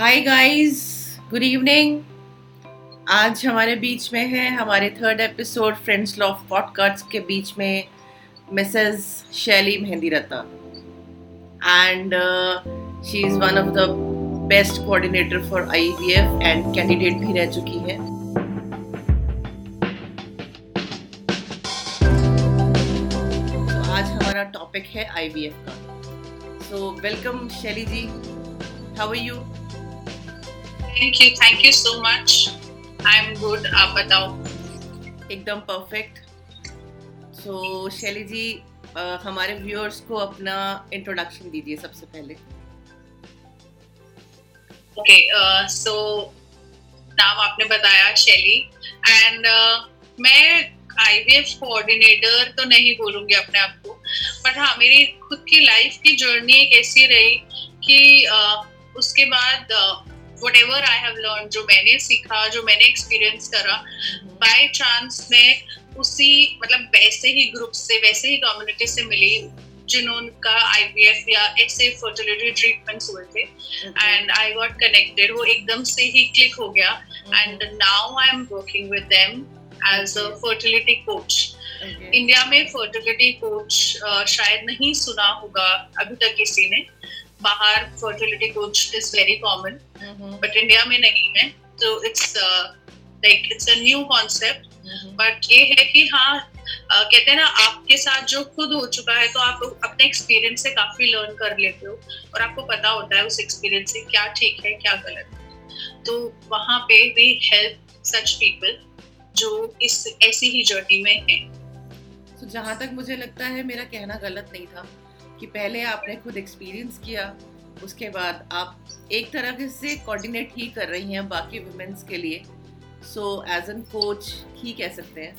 Hi guys good evening आज हमारे बीच में है हमारे third episode friends laugh podcast के बीच में Mrs Shaily Mehndi Ratta and she is one of the best coordinator for IVF and candidate भी रह चुकी है. आज हमारा टॉपिक है आईवीएफ का. So welcome Shaily ji. How are you thank you thank you so much I am good आप बताओ। एकदम परफेक्ट सो शैली जी अ, हमारे व्यूअर्स को अपना इंट्रोडक्शन दीजिए सबसे पहले। ओके सो नाम आपने बताया शैली एंड मैं आईवीएफ कोऑर्डिनेटर तो नहीं बोलूँगी अपने आप को बट हाँ मेरी खुद की लाइफ की जर्नी एक ऐसी रही कि uh, उसके बाद whatever I have learn जो मैंने सीखा जो मैंने एक्सपीरियंस करा बाय चांस मैं उसी मतलब वैसे ही ग्रुप से वैसे ही कम्युनिटी से मिली जिनका आईवीएफ या ऐसे फर्टिलिटी ट्रीटमेंट्स हुए थे. एंड आई गॉट कनेक्टेड वो एकदम से ही क्लिक हो गया. And now I am working with them as a fertility coach India में फर्टिलिटी कोच शायद नहीं सुना होगा अभी तक किसी ने. बाहर fertility coach is very common but India में नहीं है तो it's like it's a new concept but ये है कि हाँ uh, कहते हैं ना आपके साथ जो खुद हो चुका है तो आप अपने एक्सपीरियंस से काफ़ी लर्न कर लेते हो और आपको पता होता है उस एक्सपीरियंस से क्या ठीक है क्या गलत है। तो वहाँ पे वी हेल्प सच पीपल जो इस ऐसी ही जर्नी में है। तो जहाँ तक मुझे लगता है मेरा कहना गलत नहीं था। कि पहले आपने खुद एक्सपीरियंस किया उसके बाद आप एक तरह से कोऑर्डिनेट ही कर रही हैं बाकी वुमेन्स के लिए। सो एज एन कोच ही कह सकते हैं।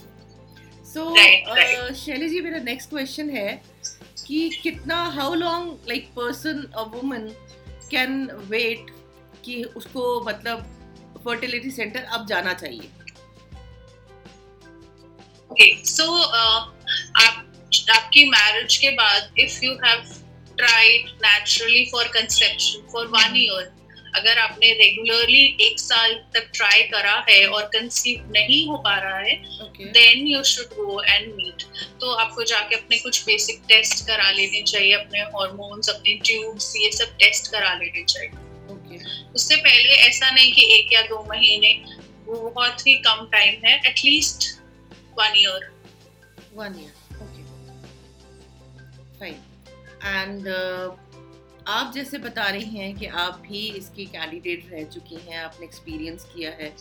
सो right. शैली जी मेरा नेक्स्ट क्वेश्चन है कि कितना how long like person a woman can wait कि उसको मतलब फर्टिलिटी सेंटर अब जाना चाहिए? ओके सो आप आपकी मैरिज के बाद if you have tried naturally for conception for one year अगर आपने रेगुलरली एक साल तक ट्राई करा है और कंसीव नहीं हो पा रहा है then you should go and meet तो आपको जाके अपने कुछ बेसिक टेस्ट करा लेने चाहिए अपने हॉर्मोन्स अपने ट्यूब्स ये सब टेस्ट करा लेने चाहिए। ओके उससे पहले ऐसा नहीं कि एक या दो महीने वो बहुत ही कम टाइम है at least one year one year. Fine. And uh, आप जैसे बता रही हैं कि आप भी इसकी कैंडिडेट रह चुकी हैं आपने एक्सपीरियंस किया है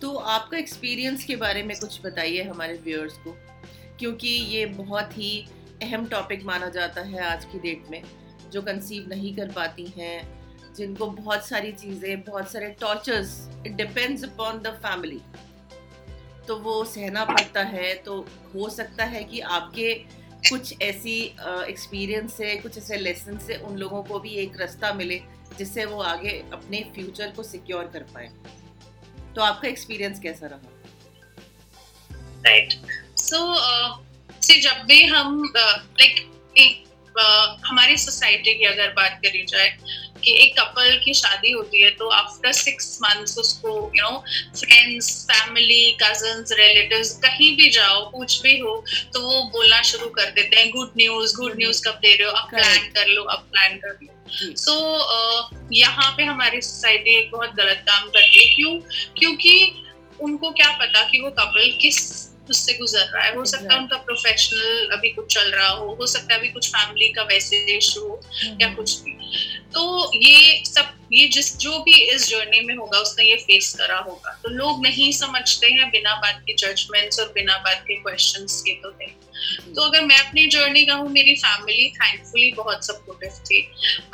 तो आपका एक्सपीरियंस के बारे में कुछ बताइए हमारे व्यूअर्स को क्योंकि ये बहुत ही अहम टॉपिक माना जाता है आज की डेट में जो कंसीव नहीं कर पाती हैं जिनको बहुत सारी चीज़ें बहुत सारे tortures it depends upon the family तो वो सहना पड़ता है तो हो सकता है कि आपके कुछ ऐसी एक्सपीरियंस से कुछ ऐसे लेसन से उन लोगों को भी एक रास्ता मिले जिससे वो आगे अपने फ्यूचर को सिक्योर कर पाए। तो आपका एक्सपीरियंस कैसा रहा? राइट सो से जब भी हम लाइक uh, like, uh, हमारी सोसाइटी की अगर बात करी जाए कि एक कपल की शादी होती है तो आफ्टर सिक्स मंथ्स उसको you know friends family cousins relatives कहीं भी जाओ कुछ भी हो तो वो बोलना शुरू कर देते हैं गुड न्यूज़ गुड न्यूज़ कब दे रहे हो अब प्लान कर लो अब प्लान कर लो। सो so, uh, यहाँ पे हमारी सोसाइटी एक बहुत गलत काम करती है। क्यों? क्योंकि उनको क्या पता कि वो कपल किस उससे गुजर रहा है। हो सकता है उनका प्रोफेशनल अभी कुछ चल रहा हो हो सकता है अभी कुछ फैमिली का वैसे इशू हो या कुछ भी। तो ये सब ये जिस, जो भी इस जर्नी में होगा, उसने ये फेस करा होगा। तो लोग नहीं समझते हैं बिना बात के जजमेंट्स और बिना बात के क्वेश्चन के तो है तो अगर मैं अपनी जर्नी कहूँ, मेरी फैमिली थैंकफुली बहुत सपोर्टिव थी।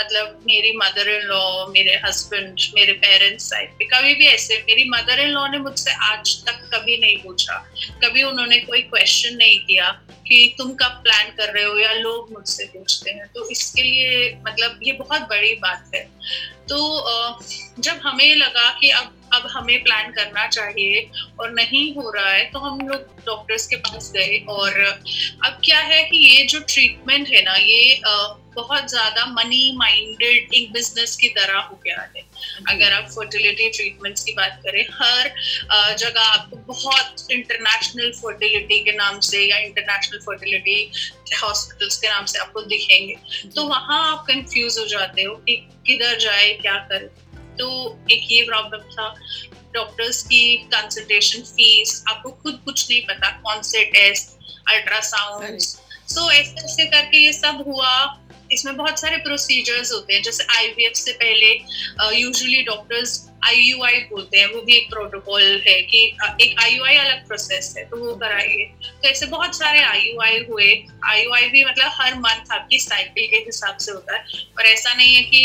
मतलब मेरी मदर इन लॉ मेरे हस्बैंड मेरे पेरेंट्स साइड पे कभी भी ऐसे, मेरी मदर इन लॉ ने मुझसे आज तक कभी नहीं पूछा। कभी उन्होंने कोई क्वेश्चन नहीं किया कि तुम कब प्लान कर रहे हो या लोग मुझसे पूछते हैं। तो इसके लिए मतलब ये बहुत बड़ी बात है। तो जब हमें लगा कि अब अब हमें प्लान करना चाहिए और नहीं हो रहा है तो हम लोग डॉक्टर्स के पास गए और, अब क्या है कि ये जो ट्रीटमेंट है ना, ये बहुत ज़्यादा मनी माइंडेड एक बिज़नेस की तरह हो गया है। अगर आप फर्टिलिटी ट्रीटमेंट्स की बात करें हर जगह आपको बहुत इंटरनेशनल फर्टिलिटी के नाम से या इंटरनेशनल फर्टिलिटी हॉस्पिटल्स के नाम से आपको दिखेंगे। तो वहाँ आप कंफ्यूज हो जाते हो कि किधर जाए क्या करे। तो एक ये प्रॉब्लम था डॉक्टर्स की कंसल्टेशन फ़ीस आपको खुद कुछ नहीं पता कौन से टेस्ट अल्ट्रासाउंड सो ऐसे ऐसे करके ये सब हुआ। इसमें बहुत सारे प्रोसीजर्स होते हैं। जैसे आईवीएफ से पहले यूजुअली डॉक्टर्स आईयूआई बोलते हैं। वो भी एक प्रोटोकॉल है कि एक आईयूआई अलग प्रोसेस है तो वो कराइए। तो ऐसे बहुत सारे आईयूआई हुए। आईयूआई भी मतलब हर मंथ आपकी साइकिल के हिसाब से होता है। और ऐसा नहीं है कि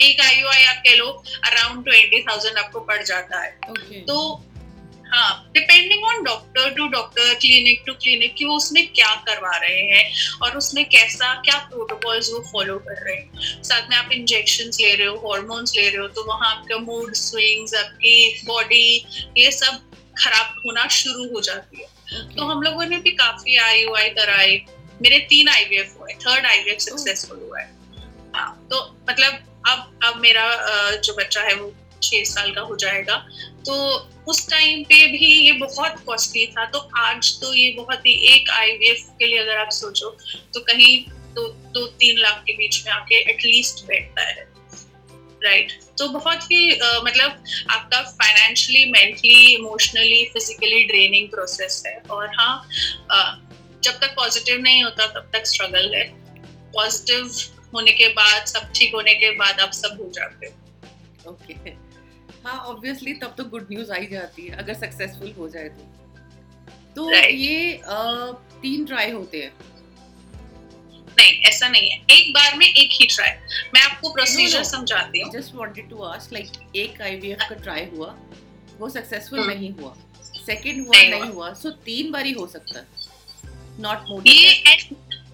एक आईयूआई आप कह लो अराउंड ट्वेंटी थाउज़ेंड आपको पड़ जाता है। Okay. तो हाँ depending on doctor to doctor clinic to clinic कि वो उसमें क्या करवा रहे हैं और उसमें कैसा क्या प्रोटोकॉल्स वो फॉलो कर रहे हैं। साथ में आप इंजेक्शन ले रहे हो हॉर्मोन्स ले रहे हो तो वहाँ आपका मूड स्विंग्स आपकी बॉडी ये सब खराब होना शुरू हो जाती है। Okay. तो हम लोगों ने भी काफ़ी आई वाई कराए। मेरे तीन आईवीएफ हुए थर्ड आईवीएफ सक्सेसफुल हुआ है। हाँ तो मतलब अब अब मेरा जो बच्चा है वो छह साल का हो जाएगा। तो उस टाइम पे भी ये बहुत कॉस्टली था। तो आज तो ये बहुत ही एक आईवीएफ के लिए अगर आप सोचो तो कहीं दो दो तीन लाख के बीच में आके एटलीस्ट बैठता है। Right right. तो बहुत ही uh, मतलब आपका financially mentally emotionally physically draining process है। और हाँ uh, जब तक पॉजिटिव नहीं होता तब तक स्ट्रगल है। पॉजिटिव होने के बाद सब ठीक होने के बाद आप सब हो जाते हो। ओके. हाँ ऑब्वियसली तब तो गुड न्यूज़ आई जाती है अगर सक्सेसफुल हो जाए तो। तो right. ये आ, तीन ट्राई होते हैं। नहीं ऐसा नहीं है। एक बार में एक ही ट्राई मैं आपको प्रोसीजर no, no. समझाती हूँ। Just wanted to ask like एक आईवीएफ का ट्राई हुआ वो सक्सेसफुल hmm. नहीं हुआ। सेकंड हुआ नहीं, नहीं हुआ। सो so, तीन बार ही हो सकता है। नॉट मोर ये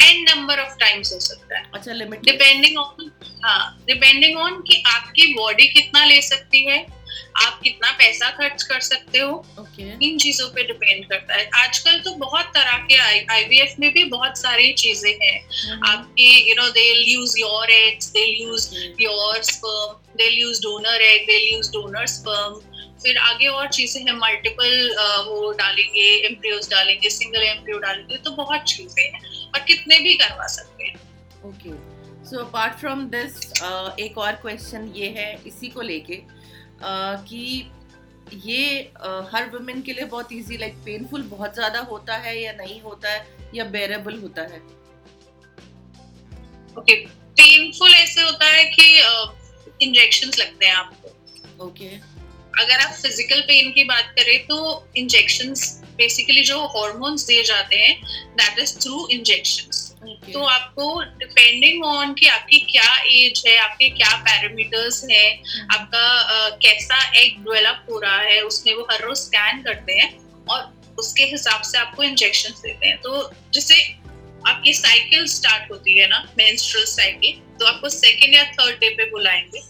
एन नंबर ऑफ़ टाइम्स हो सकता है। अच्छा लिमिट डिपेंडिंग ऑन हाँ डिपेंडिंग ऑन कि आपकी बॉडी कितना ले सकती है। आप कितना पैसा खर्च कर सकते हो? Okay. इन चीज़ों पे डिपेंड करता है। आजकल तो बहुत तरह के आईवीएफ में भी बहुत सारी चीज़ें हैं। mm-hmm. आपके you know they use your eggs they use your sperm they use donor egg they use donor sperm फिर आगे और चीज़ें हैं मल्टीपल वो डालेंगे एम्ब्रियोज डालेंगे सिंगल एम्ब्रियो डालेंगे तो बहुत चीज़ें हैं। और कितने भी करवा सकते हैं। Okay so apart from this एक और क्वेश्चन ये है इसी को लेके। कि ये हर वुमेन के लिए बहुत इजी लाइक पेनफुल बहुत ज़्यादा होता है या नहीं होता है या बेरेबल होता है? ओके पेनफुल ऐसे होता है कि इंजेक्शंस लगते हैं आपको। Okay okay. अगर आप फ़िज़िकल पेन की बात करें तो इंजेक्शंस बेसिकली जो हॉर्मोन्स दिए जाते हैं that is through injections Okay. तो आपको डिपेंडिंग ऑन कि आपकी क्या एज है आपके क्या पैरामीटर्स है hmm. आपका uh, कैसा एग डेवलप हो रहा है उसमें वो हर रोज स्कैन करते हैं और उसके हिसाब से आपको इंजेक्शन देते हैं तो जैसे आपकी साइकिल स्टार्ट होती है ना मेंस्ट्रुअल साइकिल तो आपको सेकेंड या थर्ड डे पे बुलाएँगे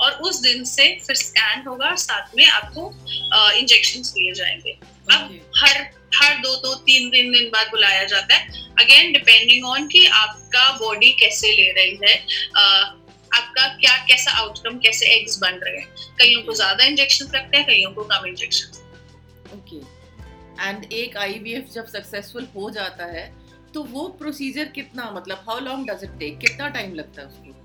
और उस दिन से फिर स्कैन होगा और साथ में आपको इंजेक्शन दिए जाएँगे अब हर हर दो दो तीन दिन दिन बाद बुलाया जाता है। अगेन डिपेंडिंग ऑन कि आपका बॉडी कैसे ले रही है आपका क्या कैसा आउटकम कैसे एग्स बन रहे हैं। कईयों को ज़्यादा इंजेक्शन लगते हैं कईयों को कम इंजेक्शन ओके एंड एक आईवीएफ जब सक्सेसफुल हो जाता है तो वो प्रोसीजर कितना मतलब how long does it take कितना टाइम लगता है उसको?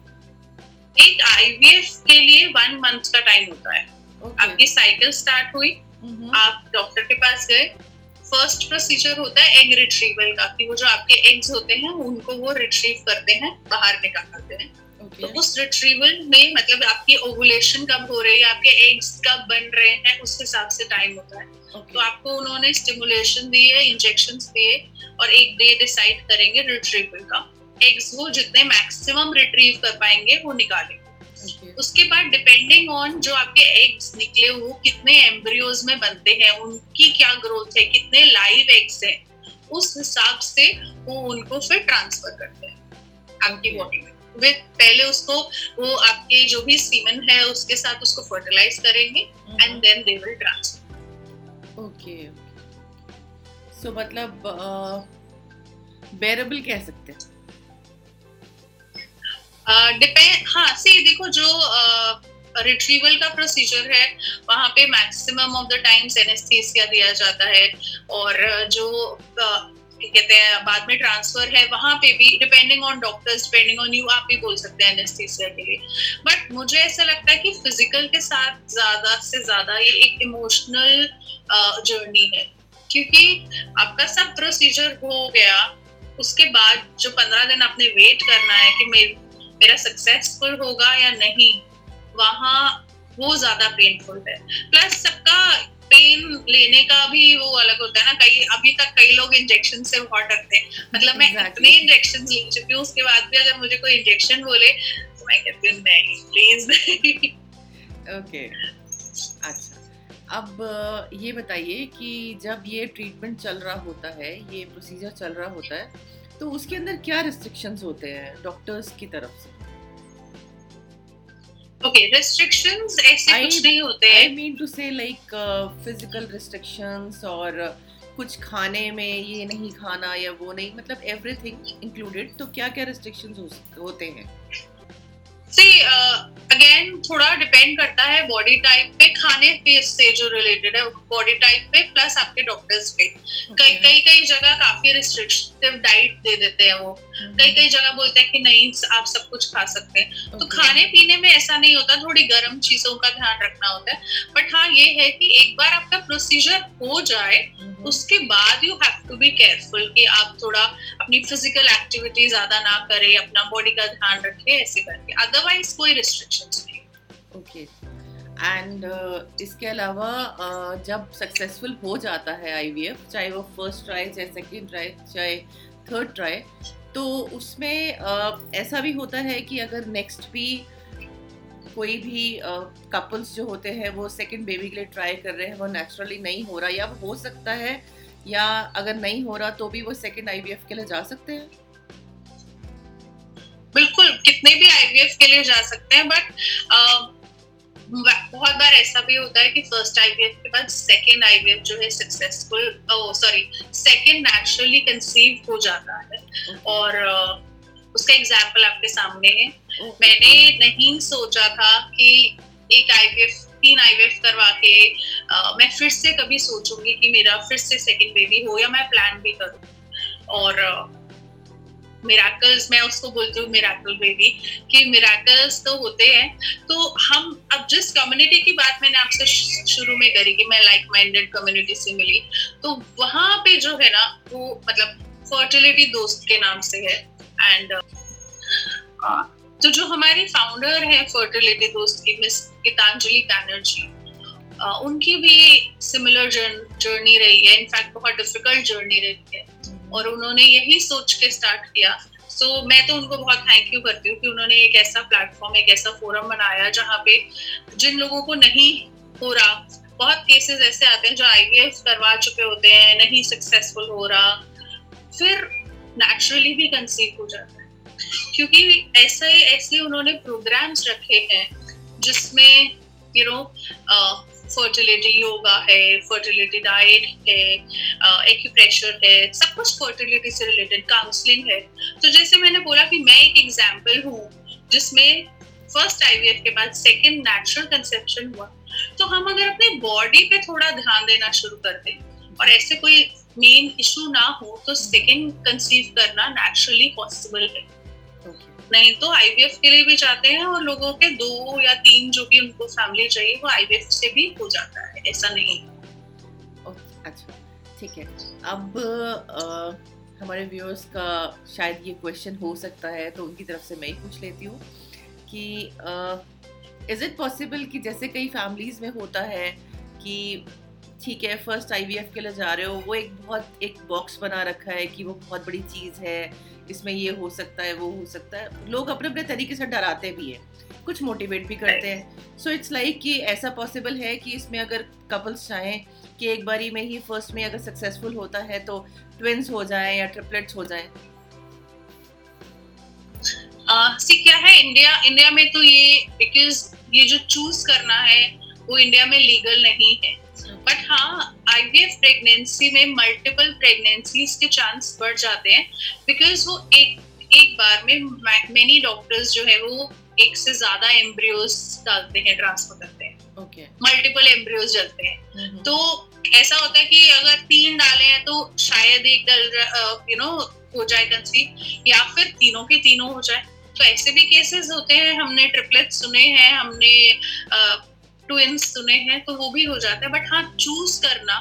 एक आईवीएफ के लिए वन मंथ का टाइम होता है। Okay. आपकी साइकिल स्टार्ट हुई। Mm-hmm. आप डॉक्टर के पास गए। फ़र्स्ट प्रोसीजर होता है एग रिट्रीवल का कि वो जो आपके एग्स होते हैं उनको वो रिट्रीव करते हैं बाहर निकालते हैं okay. तो उस रिट्रीवल में मतलब आपकी ओवुलेशन कब हो रही है आपके एग्स कब बन रहे हैं उस हिसाब से टाइम होता है okay. तो आपको उन्होंने स्टिमुलेशन दिए इंजेक्शन दिए और एक डे डिसाइड करेंगे रिट्रीवल का एग्स वो जितने मैक्सिमम रिट्रीव कर पाएँगे वो निकालेंगे Okay. उसके बाद डिपेंडिंग ऑन जो आपके एग्स निकले वो कितने एम्ब्रियोज में बनते हैं उनकी क्या ग्रोथ है कितने लाइव एग्स हैं उस हिसाब से वो उनको फिर ट्रांसफ़र करते हैं आपकी बॉडी में। विद पहले उसको वो आपके जो भी सीमन है उसके साथ उसको फर्टिलाइज करेंगे and then they will transfer okay so मतलब बेरेबल uh, कह सकते हैं। डिपेंड हाँ सी देखो जो रिट्रीवल का प्रोसीजर है, वहाँ पे maximum of the times anaesthesia दिया जाता है और जो कहते हैं, बाद में ट्रांसफ़र है, वहाँ पे भी depending on doctors depending on you आप भी बोल सकते हैं एनेस्थीसिया के लिए। बट मुझे ऐसा लगता है कि फ़िज़िकल के साथ ज़्यादा से ज़्यादा ये एक इमोशनल जर्नी है। क्योंकि आपका सब प्रोसीजर हो गया, उसके बाद जो पंद्रह दिन आपने वेट करना है कि मेरा सक्सेसफुल होगा या नहीं वहाँ वो ज़्यादा पेनफुल है। प्लस सबका पेन लेने का भी वो अलग होता है ना कई अभी तक कई लोग इंजेक्शन से बहुत डरते हैं। मतलब मैं exactly. इतने इंजेक्शन ले चुकी हूँ उसके बाद भी अगर मुझे कोई इंजेक्शन बोले तो मैं कहती हूँ नहीं प्लीज़ ओके अच्छा। अब ये बताइए कि जब ये ट्रीटमेंट चल रहा होता है ये प्रोसीजर चल रहा होता है तो उसके अंदर क्या रिस्ट्रिक्शंस होते हैं डॉक्टर्स की तरफ़ से? ओके रिस्ट्रिक्शंस ऐसे कुछ नहीं होते I mean to say like physical restrictions और कुछ खाने में ये नहीं खाना या वो नहीं मतलब एवरीथिंग इंक्लूडेड तो क्या क्या रिस्ट्रिक्शंस होते हैं? सी अगेन uh, थोड़ा डिपेंड करता है बॉडी टाइप पे खाने पे से जो रिलेटेड है बॉडी टाइप पे प्लस आपके डॉक्टर्स पे. कई कई कई जगह काफ़ी रिस्ट्रिक्टिव डाइट दे देते हैं वो hmm. कई कई जगह बोलते हैं कि नहीं आप सब कुछ खा सकते हैं तो okay. तो खाने पीने में ऐसा नहीं होता थोड़ी गर्म चीज़ों का ध्यान रखना होता है बट हाँ ये है कि एक बार आपका प्रोसीजर हो जाए hmm. उसके बाद you have to be careful कि आप थोड़ा अपनी फ़िज़िकल एक्टिविटी ज़्यादा ना करें अपना बॉडी का ध्यान रखें ऐसे करके अदरवाइज़ कोई रिस्ट्रिक्शंस नहीं। ओके एंड uh, इसके अलावा uh, जब सक्सेसफुल हो जाता है आईवीएफ चाहे वो फ़र्स्ट ट्राई चाहे सेकेंड ट्राई चाहे थर्ड ट्राई तो उसमें uh, ऐसा भी होता है कि अगर नेक्स्ट भी कोई भी कपल्स uh, जो होते हैं वो सेकंड बेबी के लिए ट्राई कर रहे हैं वो नेचुरली नहीं हो रहा या वो हो सकता है या अगर नहीं हो रहा तो भी वो सेकंड आईवीएफ के लिए जा सकते हैं। बिल्कुल कितने भी आईवीएफ के लिए जा सकते हैं बट बहुत बार ऐसा भी होता है कि फ़र्स्ट आईवीएफ के बाद सेकेंड आईवीएफ जो है successful sorry second naturally conceive हो जाता है। और uh, उसका एग्ज़ाम्पल आपके सामने है। मैंने नहीं सोचा था कि एक आईवीएफ तीन आईवीएफ करवा के आ, मैं फिर से कभी सोचूँगी कि मेरा फिर से सेकंड बेबी हो या मैं प्लान भी करूँ। और मिराकल्स मैं उसको बोलती हूँ मिराकल बेबी कि मिराकल्स तो होते हैं। तो हम अब जिस कम्युनिटी की बात मैंने आपसे शुरू में करी कि मैं लाइक माइंडेड कम्युनिटी से मिली तो वहाँ पे जो है ना वो मतलब फर्टिलिटी दोस्त के नाम से है। एंड तो जो हमारे फाउंडर है फर्टिलिटी दोस्त की मिस गीतांजलि बैनर्जी उनकी भी सिमिलर जर्नी रही है। इनफैक्ट बहुत डिफ़िकल्ट जर्नी रही है। और उन्होंने यही सोच के स्टार्ट किया। सो so, मैं तो उनको बहुत थैंक यू करती हूँ कि उन्होंने एक ऐसा प्लेटफॉर्म एक ऐसा फोरम बनाया जहाँ पे जिन लोगों को नहीं हो रहा बहुत केसेस ऐसे आते हैं जो आईवीएफ करवा चुके होते हैं नहीं सक्सेसफुल हो रहा फिर नेचुरली भी कंसीव हो जाता है। क्योंकि ऐसे ऐसे उन्होंने प्रोग्राम्स रखे हैं, जिसमें यू नो फर्टिलिटी योगा है फर्टिलिटी डाइट है एक्यूप्रेशर है, सब कुछ फर्टिलिटी से रिलेटेड काउंसलिंग है। तो जैसे मैंने बोला कि मैं एक एग्ज़ाम्पल हूँ, जिसमें फ़र्स्ट आईवीएफ के बाद सेकेंड नेचुरल कंसेप्शन हुआ। तो हम अगर अपने बॉडी पे थोड़ा ध्यान देना शुरू कर दें, और ऐसे कोई मेन इशू ना हो तो सेकेंड कंसीव करना नेचुरली पॉसिबल है। नहीं तो आईवीएफ के लिए भी जाते हैं और लोगों के दो या तीन जो भी उनको फैमिली चाहिए वो आईवीएफ से भी हो जाता है ऐसा नहीं अच्छा ठीक है। अब आ, हमारे व्यूअर्स का शायद ये क्वेश्चन हो सकता है तो उनकी तरफ़ से मैं ही पूछ लेती हूँ कि इज़ इट पॉसिबल कि जैसे कई फैमिलीज़ में होता है कि ठीक है फ़र्स्ट आईवीएफ के लिए जा रहे हो वो एक बहुत एक बॉक्स बना रखा है कि वो बहुत बड़ी चीज़ है इसमें ये हो सकता है, वो हो सकता है। लोग अपने अपने तरीके से डराते भी हैं। कुछ मोटिवेट भी करते हैं। सो इट्स लाइक कि ऐसा पॉसिबल है कि इसमें अगर कपल्स चाहें कि एक बारी में ही फ़र्स्ट में अगर सक्सेसफुल होता है तो ट्विंस हो जाए या ट्रिपलेट्स हो जाए। सी क्या है? इंडिया इंडिया में तो ये बिकॉज़ ये जो चूज़ करना है, वो इंडिया में लीगल नहीं है। बट हाँ आईवीएफ प्रेगनेंसी में मल्टीपल प्रेगनेंसीज के चांस बढ़ जाते हैं बिकॉज़ वो एक एक बार में मेनी डॉक्टर्स जो है वो एक से ज़्यादा एम्ब्रियोज डालते हैं ट्रांसफ़र करते हैं। मल्टीपल एम्ब्रियोज डालते हैं। हम्म, तो ऐसा होता है कि अगर तीन डाले हैं तो शायद एक डल यू नो हो जाए कंसीव या फिर तीनों के तीनों हो जाए। तो ऐसे भी केसेस होते हैं हमने ट्रिपलेट सुने हैं हमने ट्विंस सुने हैं तो वो भी हो जाता है। बट हाँ चूज़ करना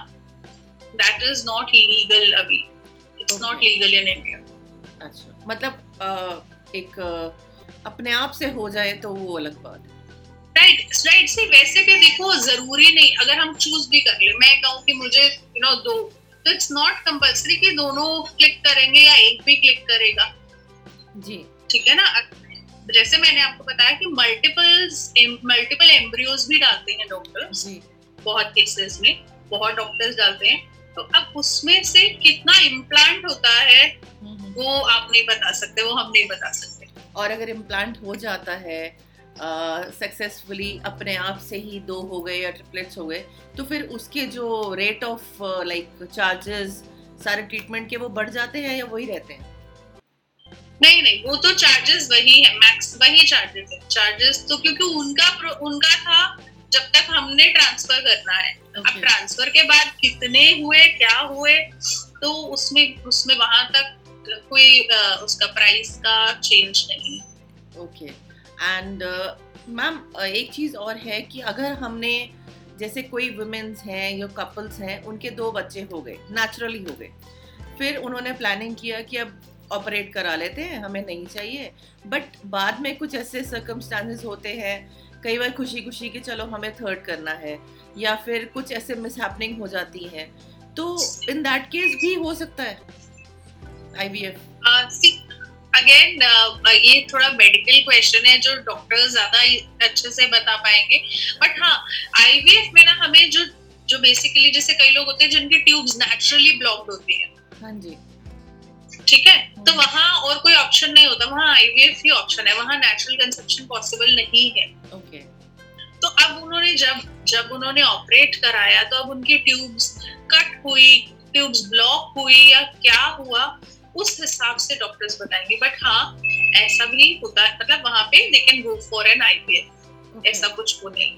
दैट इज़ नॉट लीगल अभी। It's not legal in India अच्छा मतलब एक अपने आप से हो जाए तो वो अलग बात है। राइट राइट सी वैसे भी देखो ज़रूरी नहीं। अगर हम चूज़ भी कर ले मैं कहूँ कि मुझे यू नो दो तो इट्स नॉट कंपल्सरी कि दोनों क्लिक करेंगे या एक भी क्लिक करेगा। जी। ठीक है ना? जैसे मैंने आपको बताया कि मल्टीपल मल्टीपल एम्ब्रियोज भी डालते हैं डॉक्टर्स बहुत केसेस में बहुत डॉक्टर्स डालते हैं। तो अब उसमें से कितना इम्प्लांट होता है हम्म, हम्म। वो आप नहीं बता सकते वो हम नहीं बता सकते। और अगर इम्प्लांट हो जाता है सक्सेसफुली uh, अपने आप से ही दो हो गए या ट्रिपलेट्स हो गए तो फिर उसके जो रेट ऑफ़ लाइक चार्जेस सारे ट्रीटमेंट के वो बढ़ जाते हैं या वही रहते हैं? नहीं नहीं वो तो चार्जेस वही है मैक्स वही चार्जेस है। चार्जेस तो क्योंकि उनका उनका था जब तक हमने ट्रांसफ़र करना है। okay. अब ट्रांसफ़र के बाद कितने हुए क्या हुए तो उसमें उसमें वहाँ तक कोई उसका प्राइस का चेंज नहीं ओके एंड मैम एक चीज़ और है कि अगर हमने जैसे कोई वुमेन्स हैं या कपल्स हैं उनके दो बच्चे हो गए नेचुरली हो गए। फिर उन्होंने प्लानिंग किया कि अब ऑपरेट करा लेते हैं हमें नहीं चाहिए। बट बाद में कुछ ऐसे सर्कमस्टांसेस होते हैं कई बार खुशी खुशी कि चलो हमें थर्ड करना है या फिर कुछ ऐसे मिस हो जाती है। तो इन दैट केस भी हो सकता है आईवीएफ अगेन ये थोड़ा मेडिकल क्वेश्चन है जो डॉक्टर ज़्यादा अच्छे से बता पाएँगे। बट हाँ आईवीएफ में ना हमें जो जो बेसिकली जैसे कई लोग होते हैं जिनके ट्यूब्स नेचुरली ब्लॉक्ड होती है। हाँ जी। ठीक है? तो वहाँ और कोई ऑप्शन नहीं होता। वहाँ आईवीएफ ही ऑप्शन है। वहाँ नेचुरल कंसेप्शन पॉसिबल नहीं है। ओके तो अब उन्होंने जब जब उन्होंने ऑपरेट कराया तो अब उनकी ट्यूब्स कट हुई ट्यूब्स ब्लॉक हुई या क्या हुआ उस हिसाब से डॉक्टर्स बताएँगे। बट हाँ ऐसा भी होता है। मतलब वहाँ पे they can go for an IVF ऐसा कुछ वो नहीं।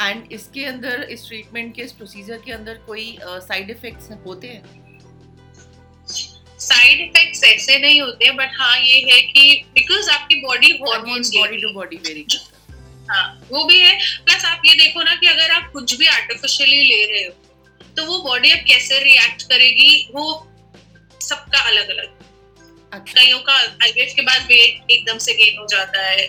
एंड इसके अंदर इस ट्रीटमेंट के इस प्रोसीजर के अंदर कोई साइड uh, इफेक्ट्स होते हैं? साइड इफेक्ट्स ऐसे नहीं होते बट हाँ ये है कि बिकॉज़ आपकी body hormones body to body very हाँ। वो भी है। प्लस आप ये देखो ना कि अगर आप कुछ भी आर्टिफिशियली ले रहे हो तो वो बॉडी अब कैसे रिएक्ट करेगी वो सबका अलग अलग अच्छा। कईयों का आईवीएफ के बाद वेट एकदम से गेन हो जाता है।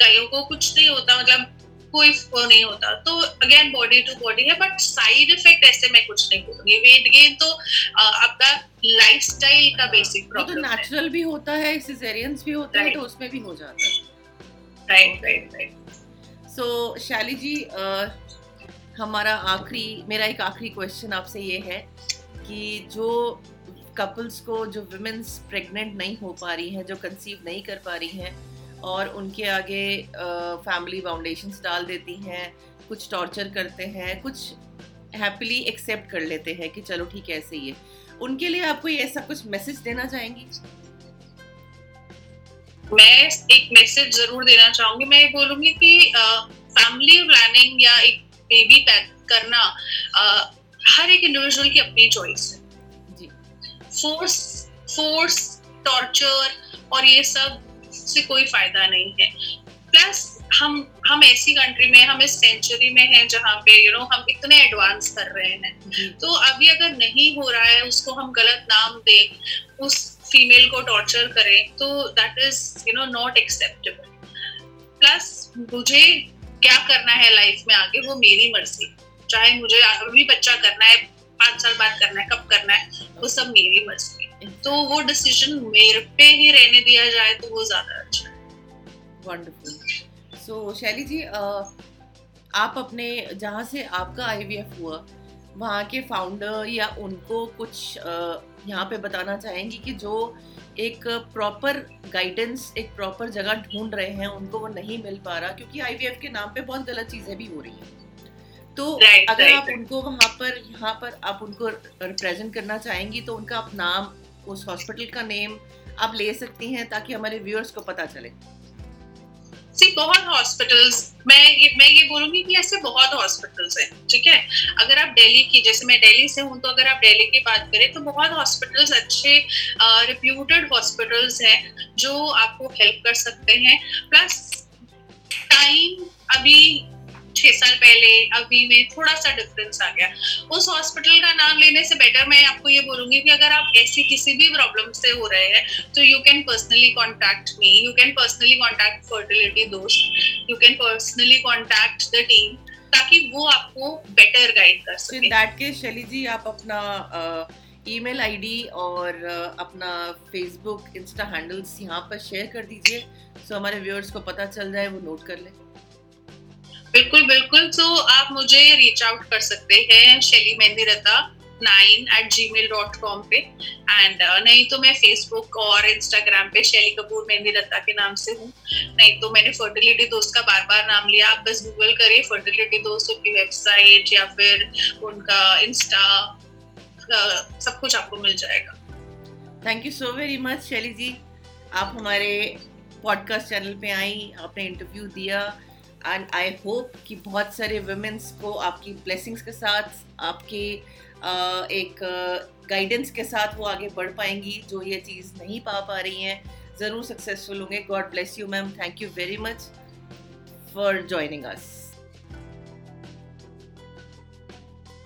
कईयों को कुछ नहीं होता मतलब कोई वो नहीं होता। तो अगेन बॉडी टू बॉडी है बट साइड इफ़ेक्ट ऐसे मैं कुछ नहीं बोलूँगी। वेट गेन तो आपका लाइफस्टाइल का बेसिक तो प्रॉब्लम नेचुरल भी होता है सिजेरियंस भी होता है तो उसमें भी हो जाता है। राइट राइट राइट सो शैली जी हमारा आखिरी मेरा एक आखिरी क्वेश्चन आपसे ये है कि जो कपल्स को जो वुमेन्स प्रेग्नेंट नहीं हो पा रही हैं जो कंसीव नहीं कर पा रही हैं और उनके आगे फैमिली फाउंडेशंस डाल देती हैं कुछ टॉर्चर करते हैं कुछ हैप्पीली एक्सेप्ट कर लेते हैं कि चलो ठीक है ऐसे ही है। उनके लिए आप कोई ऐसा कुछ मैसेज देना चाहेंगी? मैं एक मैसेज ज़रूर देना चाहूँगी। मैं ये बोलूँगी कि फैमिली प्लानिंग या एक बेबी पैक करना अ, हर एक इंडिविजुअल की अपनी चॉइस है। जी। फोर्स फोर्स टॉर्चर और ये सब से कोई फ़ायदा नहीं है। प्लस हम हम ऐसी कंट्री में हम इस सेंचुरी में हैं जहाँ पे यू you नो know, हम इतने एडवांस कर रहे हैं। तो अभी अगर नहीं हो रहा है उसको हम गलत नाम दें उस फीमेल को टॉर्चर करें तो that is you know not acceptable plus मुझे क्या करना है लाइफ में आगे वो मेरी मर्ज़ी। चाहे मुझे अभी बच्चा करना है पाँच साल बाद करना है कब करना है वो सब मेरी मर्ज़ी। तो वो डिसीज़न मेरे पे ही रहने दिया जाए तो वो ज़्यादा अच्छा है। वंडरफुल सो शैली जी आप अपने जहाँ से आपका आईवीएफ हुआ वहाँ के फाउंडर या उनको कुछ यहाँ पे बताना चाहेंगी कि जो एक प्रॉपर गाइडेंस एक प्रॉपर जगह ढूंढ रहे हैं उनको वो नहीं मिल पा रहा क्योंकि आईवीएफ के नाम पे बहुत गलत चीज़ें भी हो रही हैं। तो Right, अगर right, आप right. उनको वहाँ पर यहाँ पर आप उनको रिप्रेजेंट करना चाहेंगी तो उनका आप नाम उस हॉस्पिटल का नेम आप ले सकती हैं ताकि हमारे व्यूअर्स को पता चले। सी बहुत हॉस्पिटल्स मैं ये मैं ये बोलूँगी कि ऐसे बहुत हॉस्पिटल्स हैं, ठीक है? अगर आप दिल्ली की, जैसे मैं दिल्ली से हूँ तो अगर आप दिल्ली की बात करें तो बहुत हॉस्पिटल्स अच्छे रिप्यूटेड हॉस्पिटल्स हैं, जो आपको हेल्प कर सकते हैं। प्लस अभी में थोड़ा सा डिफरेंस आ गया। उस हॉस्पिटल का नाम लेने से बेटर मैं आपको ये बोलूँगी कि अगर आप ऐसी किसी भी प्रॉब्लम से हो रहे हैं तो you can personally contact me you can personally contact fertility Dost you can personally contact the team ताकि वो आपको बेटर गाइड कर सके। दैट केस शैली जी आप अपना ईमेल आईडी और अपना फेसबुक इंस्टा हैंडल्स यहाँ पर शेयर कर दीजिए सो so हमारे व्यूअर्स को पता चल जाए वो नोट कर लें। बिल्कुल बिल्कुल। तो आप मुझे रीच आउट कर सकते हैं Shaily Mehndiratta nine eight gmail dot com पे। एंड uh, नहीं तो मैं फेसबुक और इंस्टाग्राम पे शैली कपूर मेहंदी रत्ता के नाम से हूँ। नहीं तो मैंने फर्टिलिटी दोस्त का बार बार नाम लिया। आप बस गूगल करिए फर्टिलिटी दोस्त उनकी वेबसाइट या फिर उनका इंस्टा uh, सब कुछ आपको मिल जाएगा। Thank you so very much Shaily ji. आप हमारे पॉडकास्ट चैनल पे आई आपने इंटरव्यू दिया। एंड आई होप कि बहुत सारे वुमेंस को आपकी ब्लेसिंग्स के साथ आपके uh, एक गाइडेंस uh, के साथ वो आगे बढ़ पाएँगी जो ये चीज़ नहीं पा पा रही हैं। ज़रूर सक्सेसफुल होंगे। God bless you ma'am thank you very much for joining us